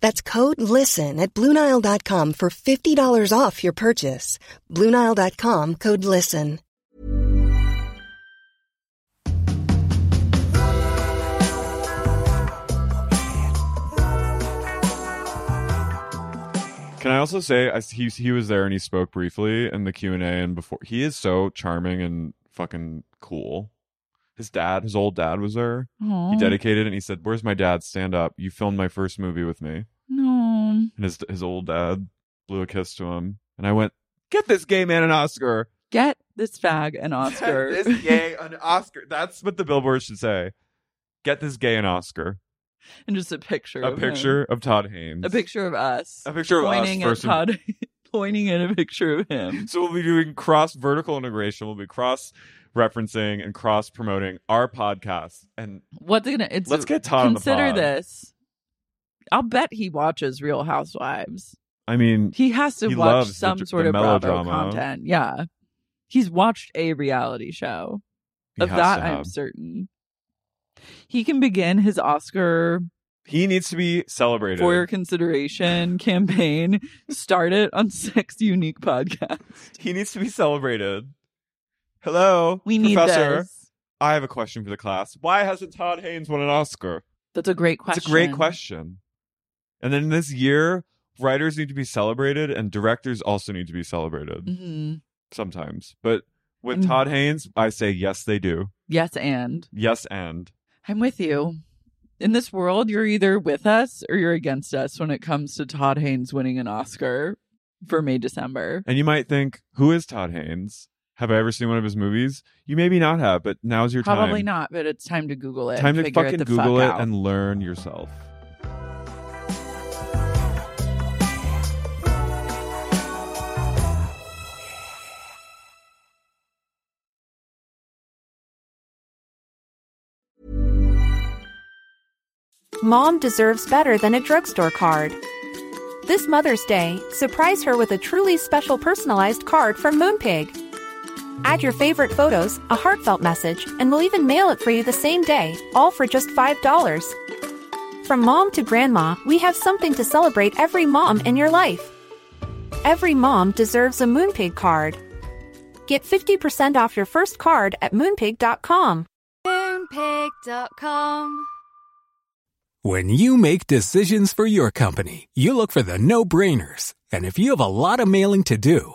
That's code LISTEN at Bluenile.com for $50 off your purchase. Bluenile.com code LISTEN. Can I also say I, he he was there and he spoke briefly in the Q and A and before he is so charming and fucking cool. His dad, his old dad, was there. Aw. He dedicated and he said, "Where's my dad? Stand up! You filmed my first movie with me." No. And his his old dad blew a kiss to him, and I went, "Get this gay man an Oscar! Get this fag an Oscar. Get this gay an Oscar!" That's what the billboard should say. Get this gay an Oscar. and just a picture. A of picture Him. of Todd Haynes. A picture of us. A picture of us pointing at Todd. pointing at a picture of him. So we'll be doing cross vertical integration. We'll be cross referencing and cross promoting our podcast. And What's it gonna? It's Let's get Todd on the Consider this. I'll bet he watches Real Housewives. I mean, He has to He watch the- some the sort of Bravo content. Yeah, he's watched a reality show. He of that, I'm certain. He can begin his Oscar he needs to be celebrated. for your consideration campaign. Start it on six Unique podcasts he needs to be celebrated. Hello, We need professor. this. I have a question for the class. Why hasn't Todd Haynes won an Oscar? That's a great question. It's a great question. And then this year, writers need to be celebrated, and directors also need to be celebrated hmm sometimes. But with And- Todd Haynes, I say yes, they do. Yes, and Yes, and I'm with you. In this world, you're either with us or you're against us when it comes to Todd Haynes winning an Oscar for May December. And you might think, who is Todd Haynes? Have I ever seen one of his movies? You maybe not have, but now's your time. Probably not, but it's time to Google it. Time to fucking it Google fuck it out. and learn yourself. Mom deserves better than a drugstore card. This Mother's Day, surprise her with a truly special personalized card from Moonpig. Add your favorite photos, a heartfelt message, and we'll even mail it for you the same day, all for just $5. From mom to grandma, we have something to celebrate every mom in your life. Every mom deserves a Moonpig card. Get 50% off your first card at moonpig.com. Moonpig.com. When you make decisions for your company, you look for the no-brainers. And if you have a lot of mailing to do,